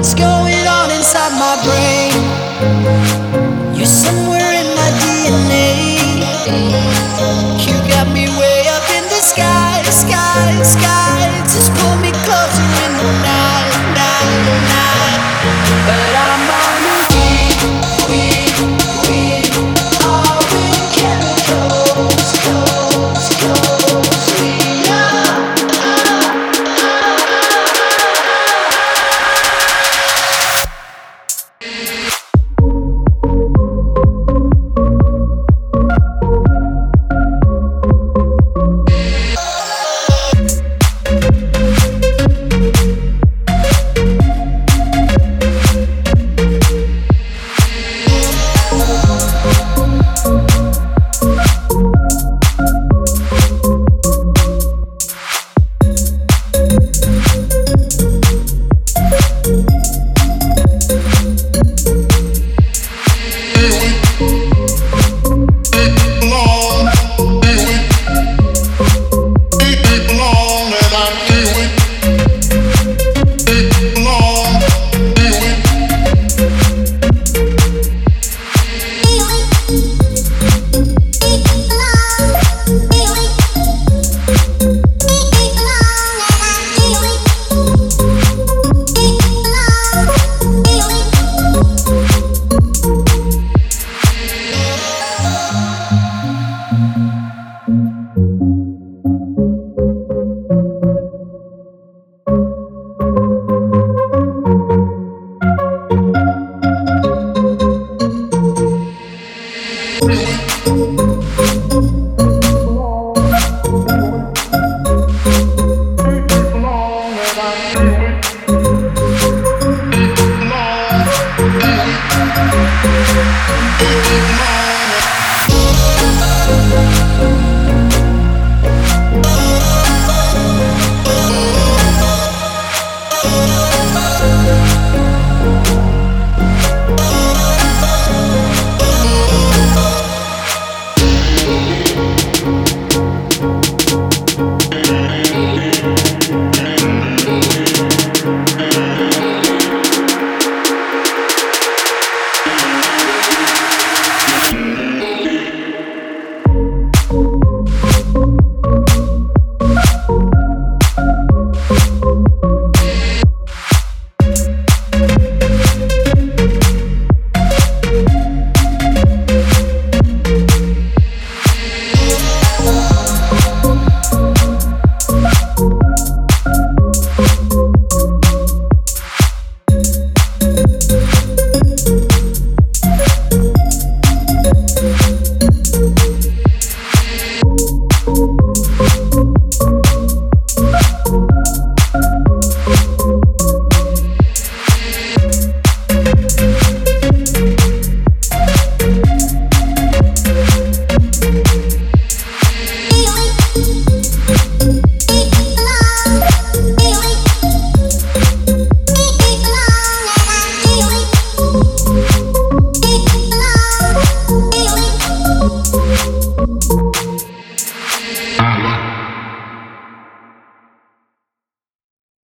What's going on inside my brain? You're somewhere in my DNA. You got me way up in the sky, sky, sky. Just pull me.